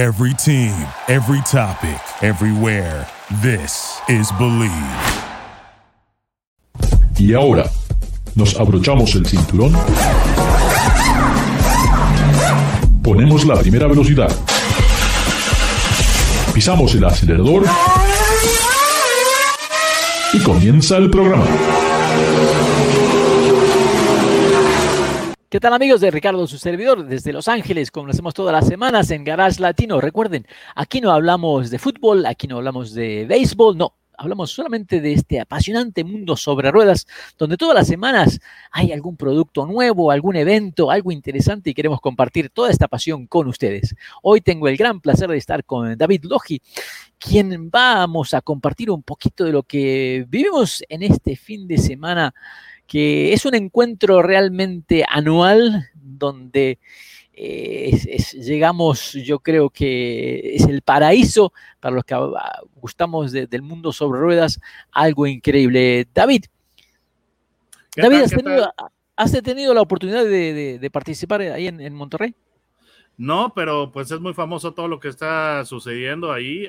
Every team, every topic, everywhere. This is Believe. Y ahora, nos abrochamos el cinturón, ponemos la primera velocidad, pisamos el acelerador y comienza el programa. ¿Qué tal amigos de Ricardo, su servidor, desde Los Ángeles, como lo hacemos todas las semanas en Garage Latino? Recuerden, aquí no hablamos de fútbol, aquí no hablamos de béisbol, no, hablamos solamente de este apasionante mundo sobre ruedas, donde todas las semanas hay algún producto nuevo, algún evento, algo interesante y queremos compartir toda esta pasión con ustedes. Hoy tengo el gran placer de estar con David Logi, quien vamos a compartir un poquito de lo que vivimos en este fin de semana que es un encuentro realmente anual donde eh, llegamos, yo creo que es el paraíso para los que gustamos del mundo sobre ruedas, algo increíble. David, David, ¿has, tenido, la oportunidad de, participar ahí en, Monterrey? No, pero pues es muy famoso todo lo que está sucediendo ahí.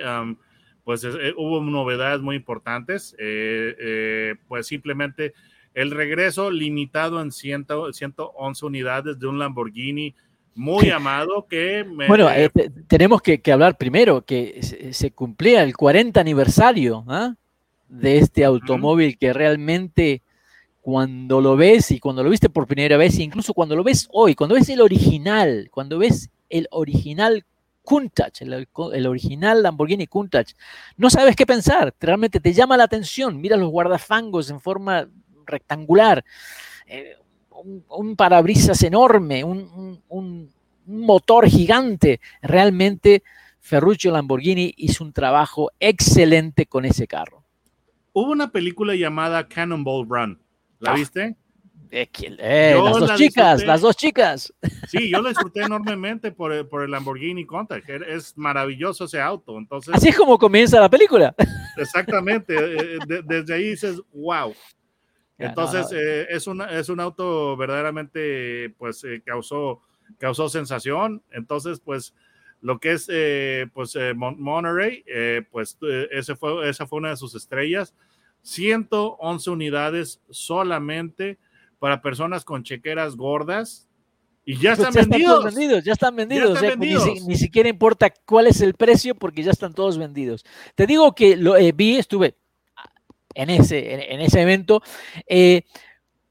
pues eh, hubo novedades muy importantes. Eh, pues simplemente el regreso limitado en 111 unidades de un Lamborghini muy amado que... Bueno, eh, tenemos que, hablar primero que se, cumplía el 40 aniversario ¿ah? de este automóvil que realmente cuando lo ves y cuando lo viste por primera vez, incluso cuando lo ves hoy, cuando ves el original, cuando ves el original Countach, el, el, original Lamborghini Countach, no sabes qué pensar, realmente te llama la atención, mira los guardafangos en forma rectangular, eh, un, parabrisas enorme, un, motor gigante. Realmente Ferruccio Lamborghini hizo un trabajo excelente con ese carro. Hubo una película llamada Cannonball Run. ¿La ah. viste? Eh, las dos chicas, las dos chicas. Sí, yo la disfruté enormemente por el, por el Lamborghini Countach. Es maravilloso ese auto. Entonces, Así es como comienza la película. Exactamente. Eh, desde ahí dices, wow. Entonces, eh, es, un, es un auto verdaderamente, pues, eh, causó, causó sensación. Entonces, pues, lo que es, eh, pues, Monterey, pues, ese fue, esa fue una de sus estrellas. 111 unidades solamente para personas con chequeras gordas. Y ya pues están, vendidos. Ya están vendidos. Ni, siquiera importa cuál es el precio porque ya están todos vendidos. Te digo que lo vi, estuve en ese, en, ese evento. Eh,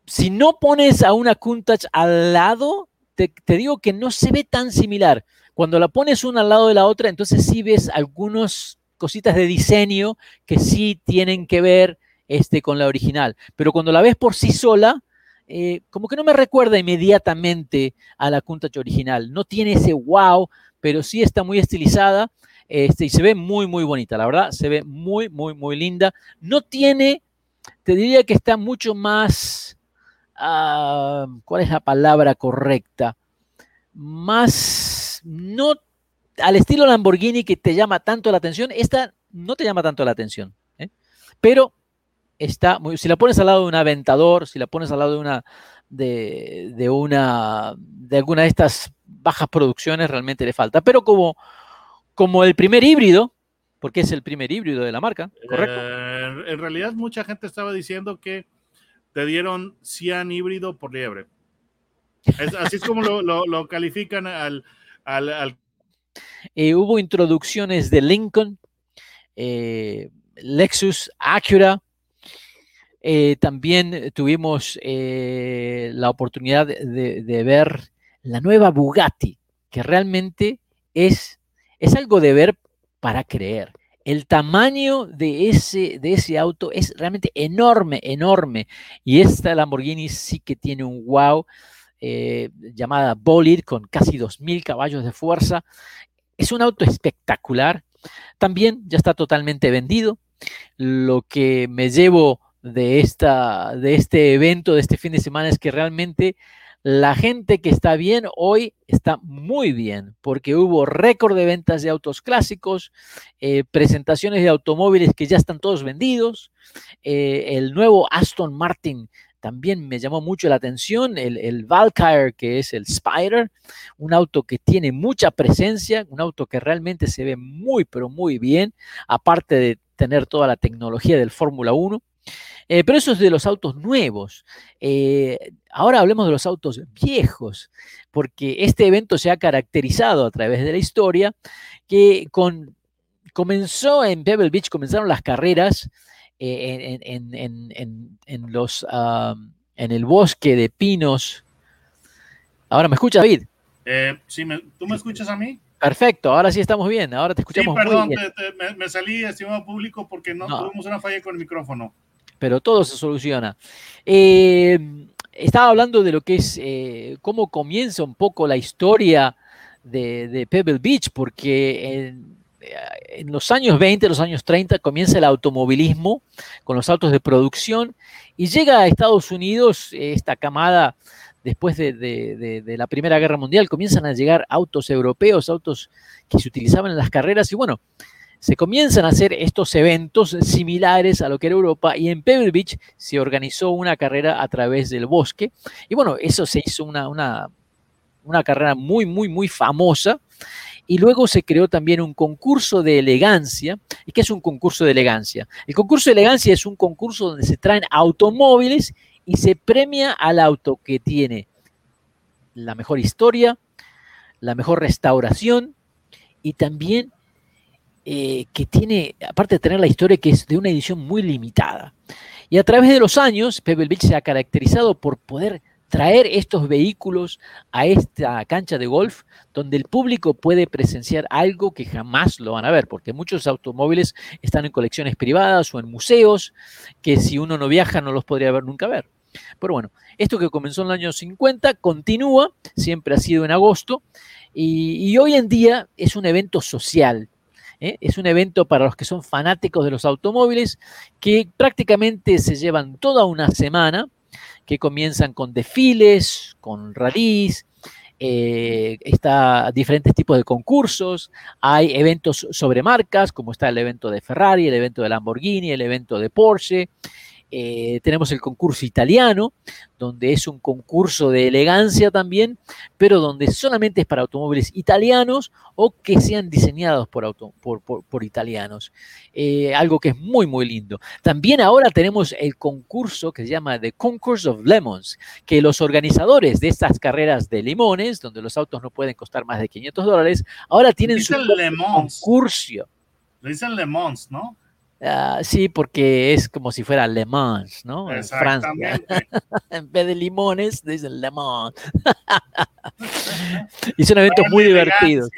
si no pones a una Countach al lado, te, digo que no se ve tan similar. Cuando la pones una al lado de la otra, entonces sí ves algunas cositas de diseño que sí tienen que ver este, con la original. Pero cuando la ves por sí sola, eh, como que no me recuerda inmediatamente a la Countach original. No tiene ese wow, pero sí está muy estilizada. Este, y se ve muy, muy bonita, la verdad, se ve muy, muy, muy linda. No tiene, te diría que está mucho más, ah, ¿cuál es la palabra correcta? Más, no al estilo Lamborghini que te llama tanto la atención, esta no te llama tanto la atención, ¿eh? pero está muy, si la pones al lado de un aventador, si la pones al lado de una, de, de una, de alguna de estas bajas producciones, realmente le falta, pero como como el primer híbrido, porque es el primer híbrido de la marca, ¿correcto? Eh, en realidad mucha gente estaba diciendo que te dieron cian híbrido por liebre. así es como lo, califican al... Eh, hubo introducciones de Lincoln, eh, Lexus, Acura. también tuvimos la oportunidad de ver la nueva Bugatti, que realmente es es algo de ver para creer. El tamaño de ese, de ese auto es realmente enorme, enorme. Y esta Lamborghini sí que tiene un wow eh, llamada Bolid con casi 2.000 caballos de fuerza. Es un auto espectacular. También ya está totalmente vendido. Lo que me llevo de, esta, de este evento, de este fin de semana, es que realmente la gente que está bien hoy está muy bien porque hubo récord de ventas de autos clásicos, eh, presentaciones de automóviles que ya están todos vendidos, eh, el nuevo Aston Martin también me llamó mucho la atención, el, el Valkyrie, que es el Spider, un auto que tiene mucha presencia, un auto que realmente se ve muy, pero muy bien, aparte de tener toda la tecnología del Fórmula 1. Eh, pero eso es de los autos nuevos. Eh, ahora hablemos de los autos viejos, porque este evento se ha caracterizado a través de la historia, que con, comenzó en Pebble Beach, comenzaron las carreras eh, en, los, en el bosque de pinos. Ahora, ¿me escuchas, David? sí, ¿tú me escuchas a mí? Perfecto, ahora sí estamos bien, ahora te escuchamos sí, perdón, me, salí, estimado público, porque no, tuvimos una falla con el micrófono. Pero todo se soluciona. Eh, estaba hablando de lo que es, eh, cómo comienza un poco la historia de, Pebble Beach, porque en, en, los años 20, los años 30, comienza el automovilismo con los autos de producción y llega a Estados Unidos esta camada después de, la Primera Guerra Mundial, comienzan a llegar autos europeos, autos que se utilizaban en las carreras, y bueno, se comienzan a hacer estos eventos similares a lo que era Europa, y en Pebble Beach se organizó una carrera a través del bosque, y bueno, eso se hizo una, una, una carrera muy, muy, muy famosa. Y luego se creó también un concurso de elegancia. ¿Y qué es un concurso de elegancia? El concurso de elegancia es un concurso donde se traen automóviles y se premia al auto que tiene la mejor historia, la mejor restauración y también eh, que tiene, aparte de tener la historia, que es de una edición muy limitada. Y a través de los años, Pebble Beach se ha caracterizado por poder traer estos vehículos a esta cancha de golf donde el público puede presenciar algo que jamás lo van a ver, porque muchos automóviles están en colecciones privadas o en museos que si uno no viaja no los podría ver nunca ver. Pero bueno, esto que comenzó en el año 50 continúa, siempre ha sido en agosto, y, hoy en día es un evento social. ¿Eh? Es un evento para los que son fanáticos de los automóviles, que prácticamente se llevan toda una semana, que comienzan con desfiles, con rallies, eh, está diferentes tipos de concursos, hay eventos sobre marcas, como está el evento de Ferrari, el evento de Lamborghini, el evento de Porsche, eh, tenemos el concurso italiano, donde es un concurso de elegancia también, pero donde solamente es para automóviles italianos o que sean diseñados por, por, italianos. Eh, algo que es muy, muy lindo. También ahora tenemos el concurso que se llama The Concourse of Lemons, que los organizadores de estas carreras de limones, donde los autos no pueden costar más de 500 dólares, ahora tienen su concurso. Lo dicen Lemons, ¿no? Ah, sí, porque es como si fuera Le Mans, ¿no? En Francia. en vez de limones, dicen Le Mans. y son eventos muy divertidos.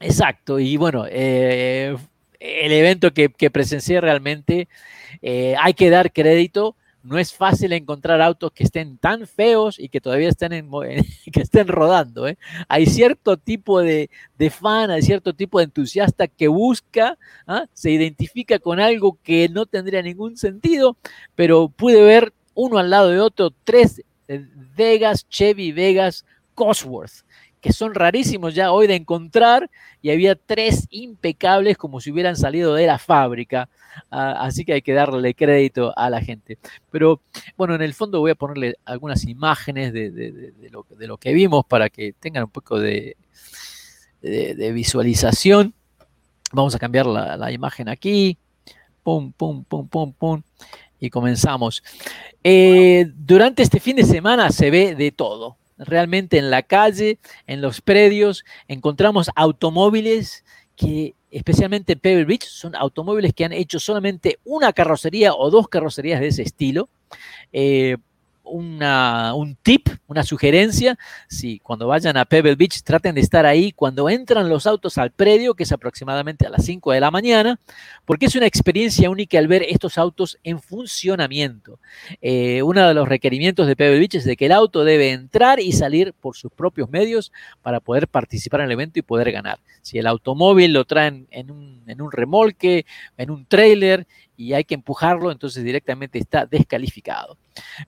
Exacto, y bueno, eh, el evento que, presencié realmente, eh, hay que dar crédito no es fácil encontrar autos que estén tan feos y que todavía estén, en, que estén rodando. ¿eh? Hay cierto tipo de, fan, hay cierto tipo de entusiasta que busca, ¿ah? se identifica con algo que no tendría ningún sentido, pero pude ver uno al lado de otro tres eh, Vegas, Chevy Vegas, Cosworth que son rarísimos ya hoy de encontrar, y había tres impecables como si hubieran salido de la fábrica. Ah, así que hay que darle crédito a la gente. Pero bueno, en el fondo voy a ponerle algunas imágenes de, lo, que vimos para que tengan un poco de, visualización. Vamos a cambiar la, imagen aquí. Pum, pum, pum, pum, pum. Y comenzamos. Eh, durante este fin de semana se ve de todo realmente en la calle, en los predios, encontramos automóviles que, especialmente en Pebble Beach, son automóviles que han hecho solamente una carrocería o dos carrocerías de ese estilo. Eh, una, un tip, una sugerencia, si cuando vayan a Pebble Beach traten de estar ahí cuando entran los autos al predio, que es aproximadamente a las 5 de la mañana, porque es una experiencia única al ver estos autos en funcionamiento. Eh, uno de los requerimientos de Pebble Beach es de que el auto debe entrar y salir por sus propios medios para poder participar en el evento y poder ganar. Si el automóvil lo traen en un, en un remolque, en un trailer, y hay que empujarlo, entonces directamente está descalificado.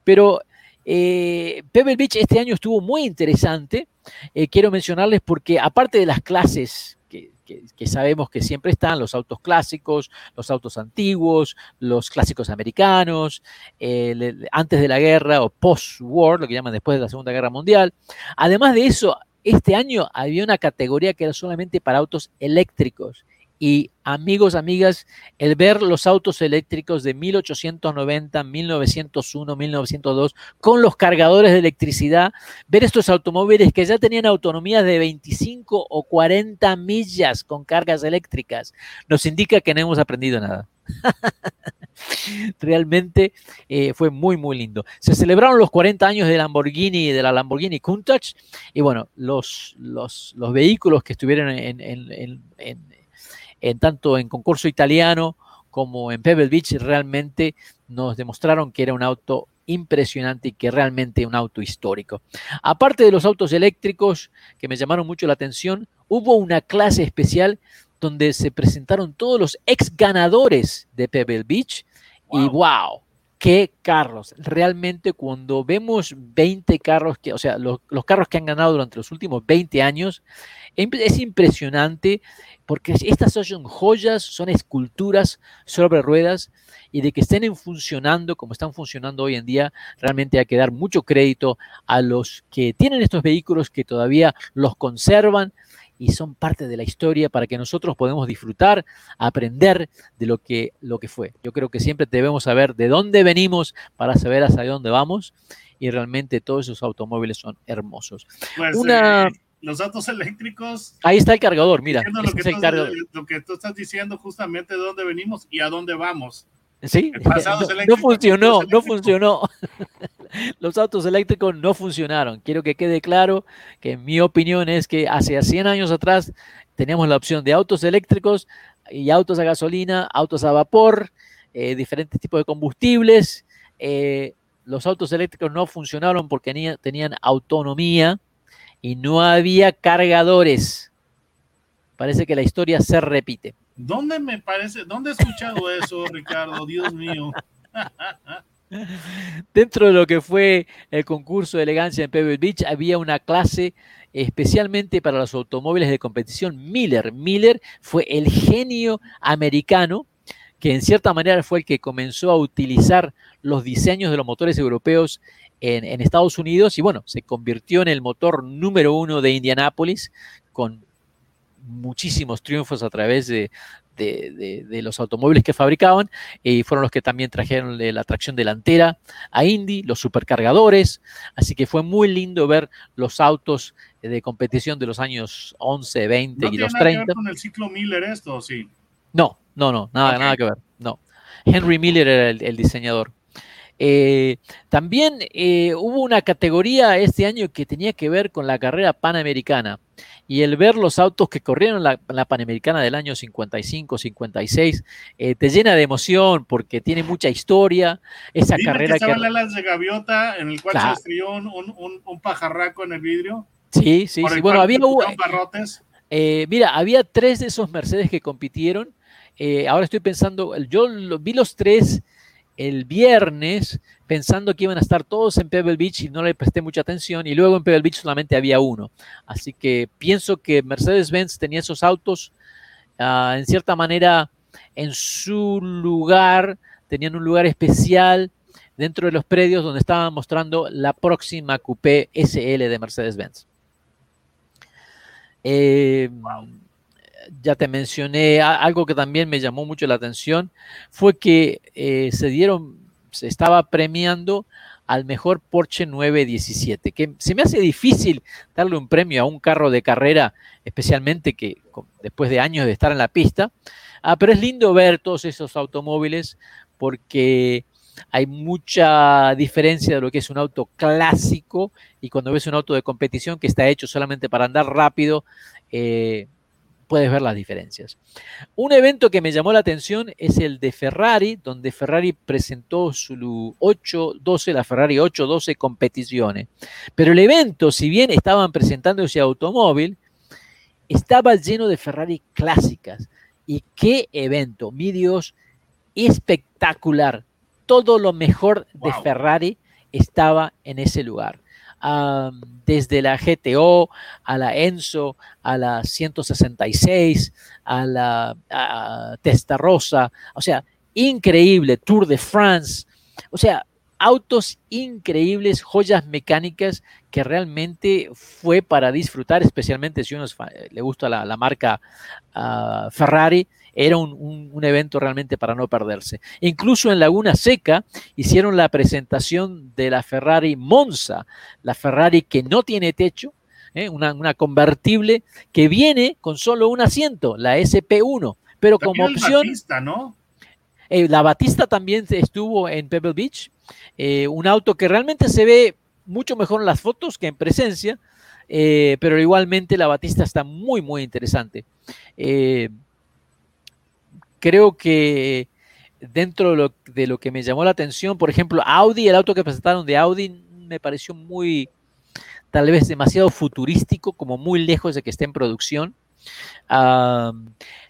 Pero eh, Pebble Beach este año estuvo muy interesante. Eh, quiero mencionarles porque aparte de las clases que, que, sabemos que siempre están, los autos clásicos, los autos antiguos, los clásicos americanos, antes de la guerra o post-war, lo que llaman después de la Segunda Guerra Mundial. Además de eso, este año había una categoría que era solamente para autos eléctricos y amigos, amigas, el ver los autos eléctricos de 1890, 1901, 1902, con los cargadores de electricidad, ver estos automóviles que ya tenían autonomías de 25 o 40 millas con cargas eléctricas, nos indica que no hemos aprendido nada. Realmente eh, fue muy, muy lindo. Se celebraron los 40 años de Lamborghini, de la Lamborghini Countach, y bueno, los, los, vehículos que estuvieron en, en en tanto en concurso italiano como en Pebble Beach, realmente nos demostraron que era un auto impresionante y que realmente un auto histórico. Aparte de los autos eléctricos que me llamaron mucho la atención, hubo una clase especial donde se presentaron todos los ex ganadores de Pebble Beach y wow, qué carros. Realmente cuando vemos 20 carros, que, o sea, los, los, carros que han ganado durante los últimos 20 años, es impresionante porque estas son joyas, son esculturas sobre ruedas y de que estén funcionando como están funcionando hoy en día, realmente hay que dar mucho crédito a los que tienen estos vehículos que todavía los conservan y son parte de la historia para que nosotros podamos disfrutar, aprender de lo que, lo que fue. Yo creo que siempre debemos saber de dónde venimos para saber hacia dónde vamos y realmente todos esos automóviles son hermosos. Pues, Una... Eh, los autos eléctricos. Ahí está el cargador, mira. Lo que, tú, lo que, tú, estás diciendo justamente de dónde venimos y a dónde vamos. Sí, no, funcionó, no funcionó. Los autos eléctricos no funcionaron. Quiero que quede claro que mi opinión es que hace 100 años atrás teníamos la opción de autos eléctricos y autos a gasolina, autos a vapor, eh, diferentes tipos de combustibles. Eh, los autos eléctricos no funcionaron porque tenían autonomía y no había cargadores. Parece que la historia se repite. ¿Dónde me parece? ¿Dónde he escuchado eso, Ricardo? Dios mío. Dentro de lo que fue el concurso de elegancia en Pebble Beach, había una clase especialmente para los automóviles de competición Miller. Miller fue el genio americano que en cierta manera fue el que comenzó a utilizar los diseños de los motores europeos en, Estados Unidos y bueno, se convirtió en el motor número uno de Indianápolis con muchísimos triunfos a través de, los automóviles que fabricaban y fueron los que también trajeron la tracción delantera a Indy, los supercargadores, así que fue muy lindo ver los autos de competición de los años 11, 20 y los 30. Que ver con el ciclo Miller esto, sí? No, no, no, nada, nada que ver, no. Henry Miller era el diseñador. Eh, también eh, hubo una categoría este año que tenía que ver con la carrera panamericana y el ver los autos que corrieron la, la panamericana del año 55, 56, eh, te llena de emoción porque tiene mucha historia. Esa carrera que estaba que... de gaviota en el cual se estrelló un, pajarraco en el vidrio. Sí, sí, sí. Bueno, había. mira, había tres de esos Mercedes que compitieron. ahora estoy pensando, yo vi los tres el viernes pensando que iban a estar todos en Pebble Beach y no le presté mucha atención y luego en Pebble Beach solamente había uno. Así que pienso que Mercedes-Benz tenía esos autos ah, en cierta manera en su lugar, tenían un lugar especial dentro de los predios donde estaban mostrando la próxima Coupé SL de Mercedes-Benz. Eh, ya te mencioné, algo que también me llamó mucho la atención fue que eh, se dieron, se estaba premiando al mejor Porsche 917, que se me hace difícil darle un premio a un carro de carrera, especialmente que después de años de estar en la pista, ah, pero es lindo ver todos esos automóviles porque hay mucha diferencia de lo que es un auto clásico y cuando ves un auto de competición que está hecho solamente para andar rápido, eh, puedes ver las diferencias. Un evento que me llamó la atención es el de Ferrari, donde Ferrari presentó su 812, la Ferrari 812 competiciones. Pero el evento, si bien estaban presentando ese automóvil, estaba lleno de Ferrari clásicas. Y qué evento, mi Dios, espectacular. Todo lo mejor de Ferrari estaba en ese lugar. Desde la GTO a la Enzo, a la 166, a la a Testarossa, o sea, increíble, Tour de France, o sea, autos increíbles, joyas mecánicas que realmente fue para disfrutar, especialmente si uno le gusta la, marca ah, Ferrari, era un, evento realmente para no perderse. Incluso en Laguna Seca hicieron la presentación de la Ferrari Monza, la Ferrari que no tiene techo, ¿eh? una, convertible que viene con solo un asiento, la SP1, pero como opción... ¿no? Eh, la Batista también estuvo en Pebble Beach, eh, un auto que realmente se ve mucho mejor en las fotos que en presencia, eh, pero igualmente la Batista está muy, muy interesante. Creo que dentro de lo, de lo, que me llamó la atención, por ejemplo, Audi, el auto que presentaron de Audi me pareció muy, tal vez demasiado futurístico, como muy lejos de que esté en producción.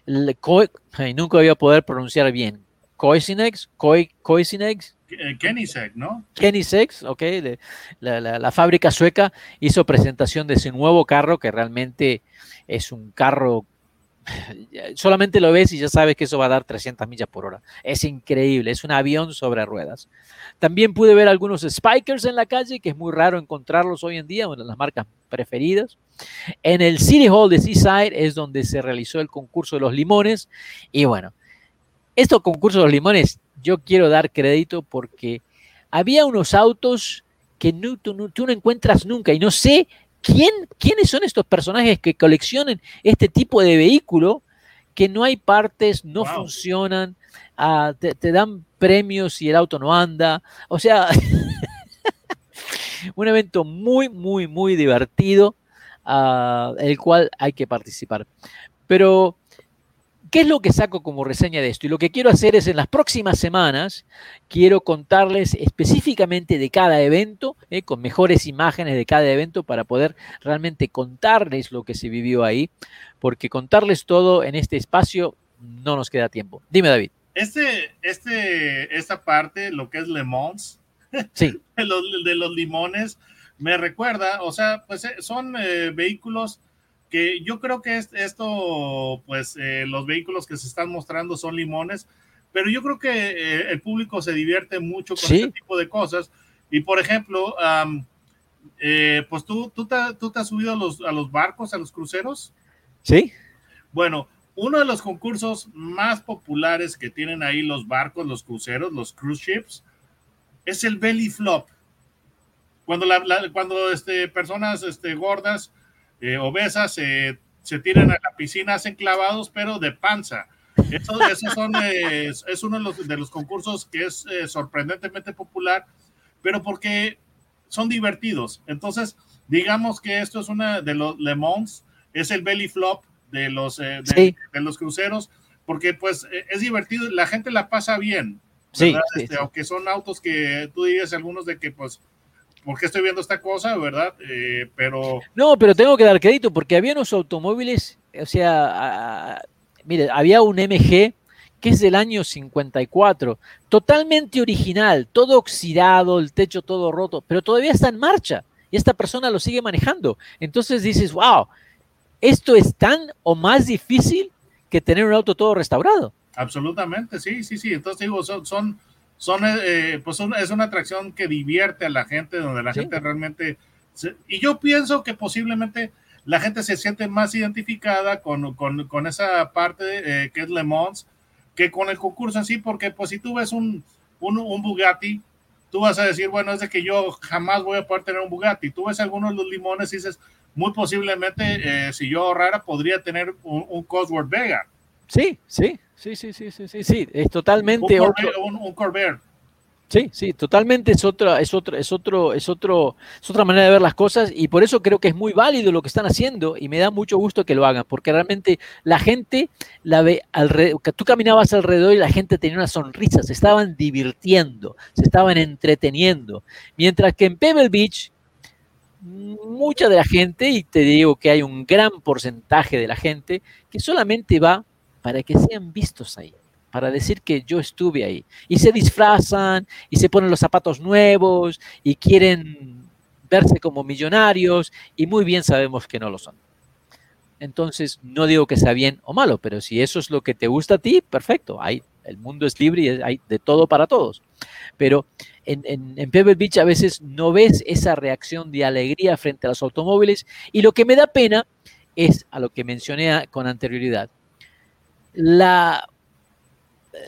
nunca voy a poder pronunciar bien. Coisinex, Coisinex. Kennysex, ¿no? Kennysex, ok. La, la, fábrica sueca hizo presentación de ese nuevo carro que realmente es un carro solamente lo ves y ya sabes que eso va a dar 300 millas por hora. Es increíble, es un avión sobre ruedas. También pude ver algunos Spikers en la calle, que es muy raro encontrarlos hoy en día, una de las marcas preferidas. En el City Hall de Seaside es donde se realizó el concurso de los limones. Y bueno, estos concursos de los limones, yo quiero dar crédito porque había unos autos que tú, no encuentras nunca y no sé quién, quiénes son estos personajes que coleccionan este tipo de vehículo que no hay partes, no funcionan, ah, te, dan premios si el auto no anda. O sea, un evento muy, muy, muy divertido, uh, el cual hay que participar. Pero ¿Qué es lo que saco como reseña de esto? Y lo que quiero hacer es en las próximas semanas, quiero contarles específicamente de cada evento, eh, con mejores imágenes de cada evento para poder realmente contarles lo que se vivió ahí, porque contarles todo en este espacio no nos queda tiempo. Dime, David. Este, este, esta parte, lo que es Le Mans, sí. de, los, de los limones, me recuerda, o sea, pues eh, son eh, vehículos que yo creo que esto, pues eh, los vehículos que se están mostrando son limones, pero yo creo que eh, el público se divierte mucho con este tipo de cosas. Y por ejemplo, eh, pues tú, tú, te, tú te has subido a los, a los barcos, a los cruceros. Sí. Bueno, uno de los concursos más populares que tienen ahí los barcos, los cruceros, los cruise ships, es el belly flop. Cuando, la, cuando este, personas este, gordas eh, obesas se, se tiran a la piscina, hacen clavados, pero de panza. Eso, son, eh, es uno de los, de los, concursos que es eh, sorprendentemente popular, pero porque son divertidos. Entonces, digamos que esto es una de los Le Mans, es el belly flop de los, de, los cruceros, porque pues es divertido, la gente la pasa bien. Sí, este, aunque son autos que tú dirías algunos de que pues por qué estoy viendo esta cosa, ¿verdad? Eh, pero... No, pero tengo que dar crédito porque había unos automóviles, o sea, mire, había un MG que es del año 54, totalmente original, todo oxidado, el techo todo roto, pero todavía está en marcha y esta persona lo sigue manejando. Entonces dices, wow, esto es tan o más difícil que tener un auto todo restaurado. Absolutamente, sí, sí, sí. Entonces digo, son, son son, eh, pues es una atracción que divierte a la gente, donde la gente realmente, y yo pienso que posiblemente la gente se siente más identificada con, con, con esa parte eh, que es Le Mans que con el concurso así, porque pues si tú ves un, un, un, Bugatti, tú vas a decir, bueno, es de que yo jamás voy a poder tener un Bugatti. Tú ves algunos de los limones y dices, muy posiblemente eh, si yo ahorrara podría tener un, un Cosworth Vega. Sí, sí, Sí, sí, sí, sí, sí, sí, es totalmente un otro. Un, Corvair. Sí, sí, totalmente es otra, es otro, es otro, es otro, es otra manera de ver las cosas y por eso creo que es muy válido lo que están haciendo y me da mucho gusto que lo hagan, porque realmente la gente la ve alrededor, tú caminabas alrededor y la gente tenía una sonrisa, se estaban divirtiendo, se estaban entreteniendo, mientras que en Pebble Beach mucha de la gente, y te digo que hay un gran porcentaje de la gente que solamente va para que sean vistos ahí, para decir que yo estuve ahí. Y se disfrazan y se ponen los zapatos nuevos y quieren verse como millonarios y muy bien sabemos que no lo son. Entonces, no digo que sea bien o malo, pero si eso es lo que te gusta a ti, perfecto. Hay, el mundo es libre y hay de todo para todos. Pero en, en, Pebble Beach a veces no ves esa reacción de alegría frente a los automóviles y lo que me da pena es a lo que mencioné con anterioridad. La,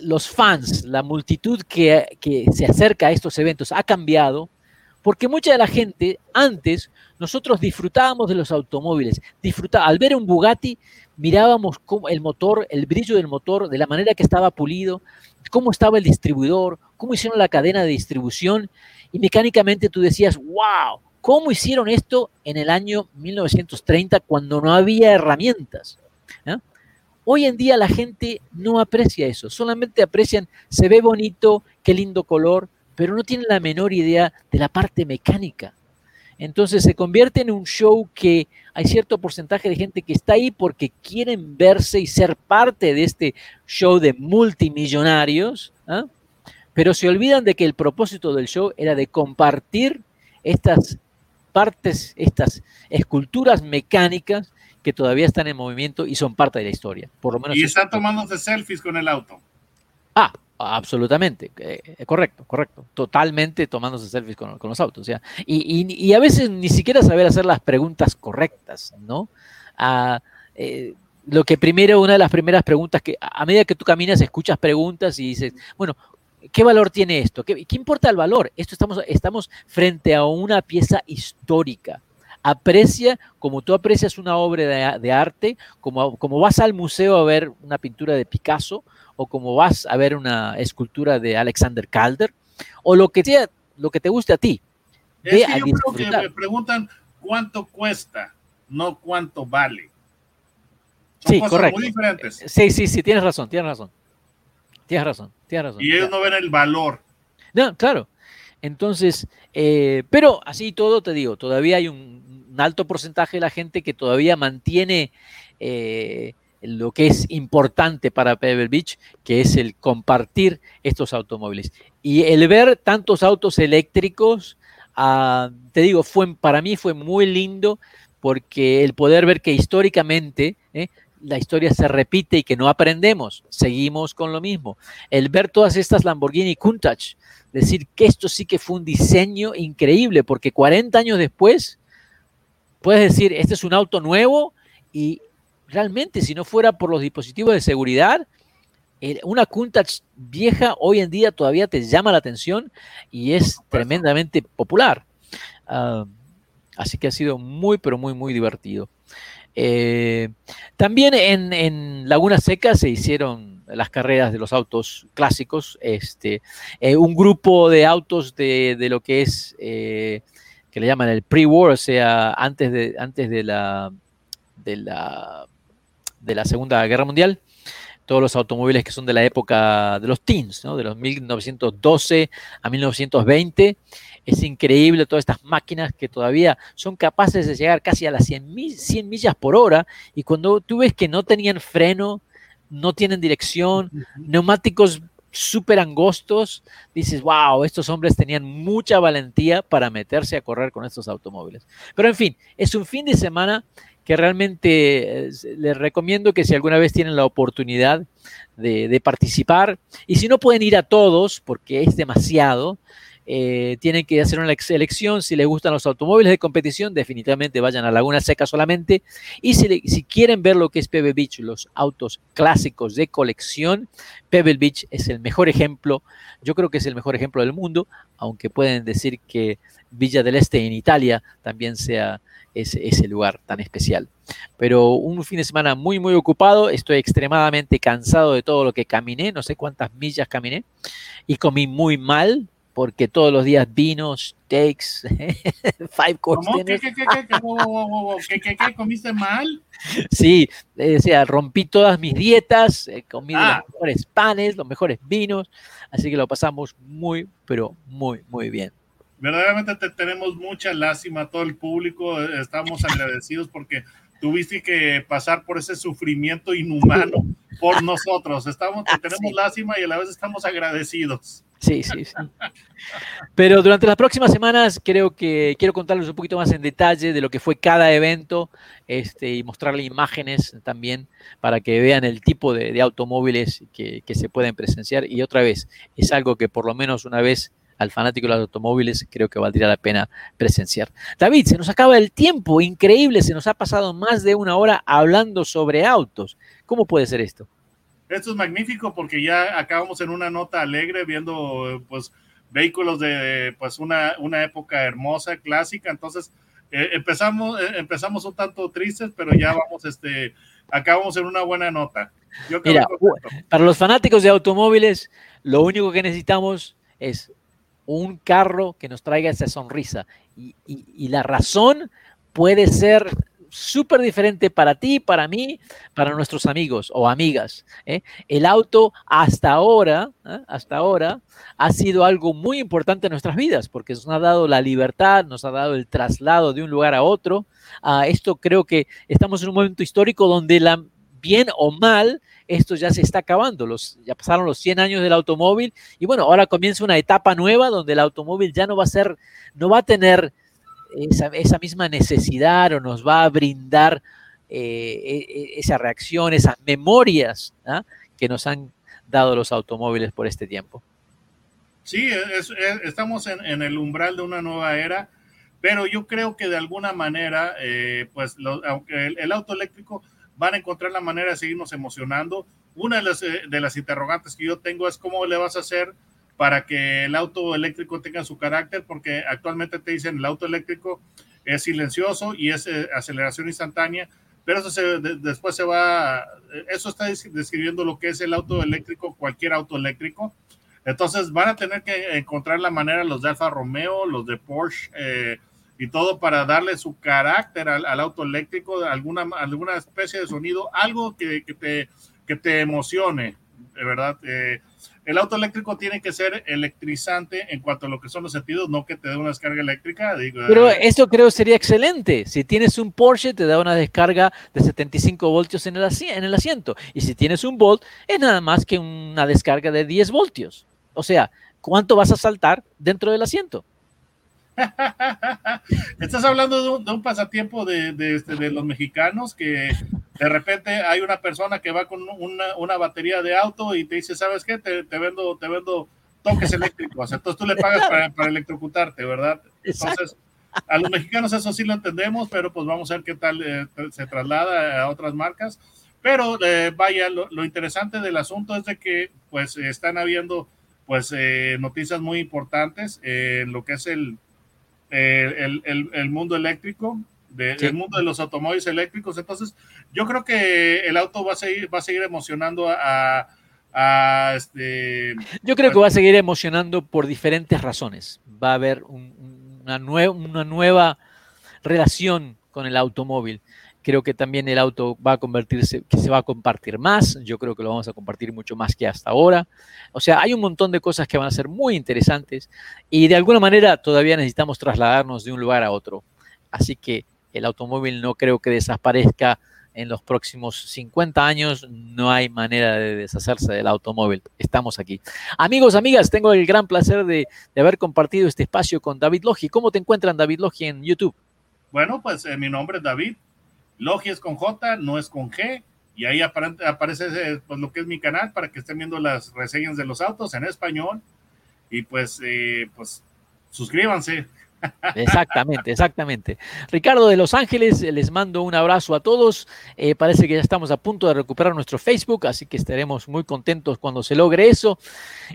los fans, la multitud que, que se acerca a estos eventos ha cambiado porque mucha de la gente antes nosotros disfrutábamos de los automóviles, disfrutaba, al ver un Bugatti mirábamos cómo el motor, el brillo del motor, de la manera que estaba pulido, cómo estaba el distribuidor, cómo hicieron la cadena de distribución y mecánicamente tú decías, wow, ¿cómo hicieron esto en el año 1930 cuando no había herramientas? ¿Ah? Hoy en día la gente no aprecia eso, solamente aprecian, se ve bonito, qué lindo color, pero no tienen la menor idea de la parte mecánica. Entonces se convierte en un show que hay cierto porcentaje de gente que está ahí porque quieren verse y ser parte de este show de multimillonarios, ¿ah? pero se olvidan de que el propósito del show era de compartir estas partes, estas esculturas mecánicas que todavía están en movimiento y son parte de la historia. Por lo menos y están tomándose selfies con el auto. Ah, Absolutamente, eh, correcto, correcto. Totalmente tomándose selfies con, los autos. ¿ya? Y, a veces ni siquiera saber hacer las preguntas correctas, ¿no? Ah, eh, lo que primero, una de las primeras preguntas que a medida que tú caminas, escuchas preguntas y dices, bueno, ¿qué valor tiene esto? ¿Qué, importa el valor? Esto estamos, estamos frente a una pieza histórica. Aprecia, como tú aprecias una obra de, arte, como, como vas al museo a ver una pintura de Picasso, o como vas a ver una escultura de Alexander Calder, o lo que sea, lo que te guste a ti. Es que yo creo que me preguntan cuánto cuesta, no cuánto vale. Son sí, cosas correcto. muy diferentes. Sí, sí, sí, tienes razón, tienes razón. Tienes razón, tienes razón. Y ellos no ven el valor. No, claro. Entonces, eh, pero así todo te digo, todavía hay un, alto porcentaje de la gente que todavía mantiene eh, lo que es importante para Pebble Beach, que es el compartir estos automóviles. Y el ver tantos autos eléctricos, ah, te digo, fue, para mí fue muy lindo porque el poder ver que históricamente eh, la historia se repite y que no aprendemos, seguimos con lo mismo. El ver todas estas Lamborghini Countach, decir que esto sí que fue un diseño increíble, porque 40 años después puedes decir, este es un auto nuevo y realmente si no fuera por los dispositivos de seguridad, una Countach vieja hoy en día todavía te llama la atención y es tremendamente popular. Ah, así que ha sido muy, pero muy, muy divertido. Eh, también en, Laguna Seca se hicieron las carreras de los autos clásicos. Este, eh, un grupo de autos de, lo que es, eh, que le llaman el pre-war, o sea, antes de, antes de la, de la de la Segunda Guerra Mundial, todos los automóviles que son de la época de los teens, de los 1912 a 1920. Es increíble todas estas máquinas que todavía son capaces de llegar casi a las 100, 100 millas por hora y cuando tú ves que no tenían freno, no tienen dirección, neumáticos súper angostos, dices, wow, estos hombres tenían mucha valentía para meterse a correr con estos automóviles. Pero en fin, es un fin de semana que realmente eh, les recomiendo que si alguna vez tienen la oportunidad de, participar, y si no pueden ir a todos, porque es demasiado, eh, tienen que hacer una selección. Si les gustan los automóviles de competición, definitivamente vayan a Laguna Seca solamente. Y si, quieren ver lo que es Pebble Beach, los autos clásicos de colección, Pebble Beach es el mejor ejemplo. Yo creo que es el mejor ejemplo del mundo, aunque pueden decir que Villa del Este en Italia también sea ese, lugar tan especial. Pero un fin de semana muy, muy ocupado. Estoy extremadamente cansado de todo lo que caminé. No sé cuántas millas caminé. Y comí muy mal porque todos los días vinos, steaks, five course ¿Cómo? ¿Qué, qué, qué, qué, comiste mal? Sí, o sea, rompí todas mis dietas, eh, comí ah. los mejores panes, los mejores vinos, así que lo pasamos muy, pero muy, muy bien verdaderamente te tenemos mucha lástima a todo el público, estamos agradecidos porque tuviste que pasar por ese sufrimiento inhumano por nosotros. Estamos, te tenemos lástima y a la vez estamos agradecidos. Sí, sí, sí. Pero durante las próximas semanas creo que quiero contarles un poquito más en detalle de lo que fue cada evento este, y mostrarles imágenes también para que vean el tipo de, automóviles que, que, se pueden presenciar. Y otra vez, es algo que por lo menos una vez al fanático de los automóviles creo que valdría la pena presenciar. David, se nos acaba el tiempo, increíble, se nos ha pasado más de una hora hablando sobre autos. ¿Cómo puede ser esto? Esto es magnífico porque ya acabamos en una nota alegre viendo pues vehículos de pues una, una época hermosa, clásica. Entonces eh, empezamos, eh, empezamos un tanto tristes, pero ya vamos, este, acabamos en una buena nota. Mira, para los fanáticos de automóviles, lo único que necesitamos es un carro que nos traiga esa sonrisa. Y, y la razón puede ser súper diferente para ti, para mí, para nuestros amigos o amigas. ¿eh? El auto hasta ahora, ¿eh? hasta ahora, ha sido algo muy importante en nuestras vidas porque nos ha dado la libertad, nos ha dado el traslado de un lugar a otro. Ah, esto creo que estamos en un momento histórico donde bien o mal, esto ya se está acabando. Los, ya pasaron los 100 años del automóvil y bueno, ahora comienza una etapa nueva donde el automóvil ya no va a ser, no va a tener esa, misma necesidad o nos va a brindar eh, e, e, esa reacción, esas memorias ¿ah? que nos han dado los automóviles por este tiempo. Sí, estamos en, el umbral de una nueva era, pero yo creo que de alguna manera, eh, pues aunque el, auto eléctrico van a encontrar la manera de seguirnos emocionando. Una de las, eh, de las interrogantes que yo tengo es cómo le vas a hacer para que el auto eléctrico tenga su carácter, porque actualmente te dicen el auto eléctrico es silencioso y es eh, aceleración instantánea, pero eso después se va, eso está describiendo lo que es el auto eléctrico, cualquier auto eléctrico. Entonces van a tener que encontrar la manera los de Alfa Romeo, los de Porsche eh, y todo para darle su carácter al, auto eléctrico, alguna, alguna especie de sonido, algo que, te, que te emocione, verdad. Eh, el auto eléctrico tiene que ser electrizante en cuanto a lo que son los sentidos, no que te dé una descarga eléctrica. Pero eh, esto creo sería excelente. Si tienes un Porsche, te da una descarga de 75 voltios en el, en el asiento. Y si tienes un Volt, es nada más que una descarga de 10 voltios. O sea, ¿cuánto vas a saltar dentro del asiento? Estás hablando de un, pasatiempo de, este, de, los mexicanos que de repente hay una persona que va con una, batería de auto y te dice, ¿sabes qué? Te, vendo, te vendo toques eléctricos. Entonces tú le pagas para, electrocutarte, ¿verdad? Entonces, a los mexicanos eso sí lo entendemos, pero pues vamos a ver qué tal eh, se traslada a otras marcas. Pero eh, vaya, lo, interesante del asunto es de que pues están habiendo pues eh, noticias muy importantes en lo que es el, el, el, mundo eléctrico, de, el mundo de los automóviles eléctricos. Entonces, yo creo que el auto va a seguir, va a seguir emocionando a, a este. Yo creo que va a seguir emocionando por diferentes razones. Va a haber una, una nueva relación con el automóvil. Creo que también el auto va a convertirse, que se va a compartir más. Yo creo que lo vamos a compartir mucho más que hasta ahora. O sea, hay un montón de cosas que van a ser muy interesantes y de alguna manera todavía necesitamos trasladarnos de un lugar a otro. Así que el automóvil no creo que desaparezca en los próximos 50 años no hay manera de deshacerse del automóvil. Estamos aquí. Amigos, amigas, tengo el gran placer de, haber compartido este espacio con David Logi. ¿Cómo te encuentran, David Logi, en YouTube? Bueno, pues eh, mi nombre es David. Logi es con J, no es con G. Y ahí aparece eh, pues, lo que es mi canal para que estén viendo las reseñas de los autos en español. Y pues, eh, pues suscríbanse. Exactamente, exactamente. Ricardo de Los Ángeles, les mando un abrazo a todos. Eh, parece que ya estamos a punto de recuperar nuestro Facebook, así que estaremos muy contentos cuando se logre eso.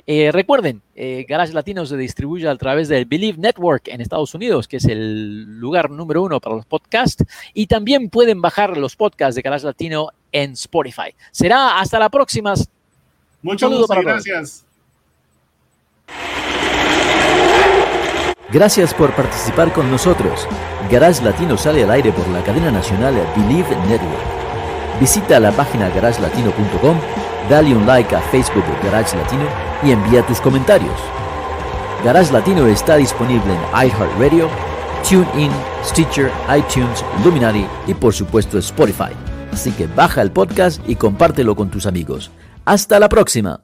Eh, recuerden, eh, Garage Latino se distribuye a través del Believe Network en Estados Unidos, que es el lugar número uno para los podcasts, y también pueden bajar los podcasts de Garage Latino en Spotify. Será hasta la próxima. Muchas gracias. Gracias por participar con nosotros. Garage Latino sale al aire por la cadena nacional Believe Network. Visita la página garagelatino.com, dale un like a Facebook Garage Latino y envía tus comentarios. Garage Latino está disponible en iHeartRadio, TuneIn, Stitcher, iTunes, Luminary y por supuesto Spotify. Así que baja el podcast y compártelo con tus amigos. Hasta la próxima.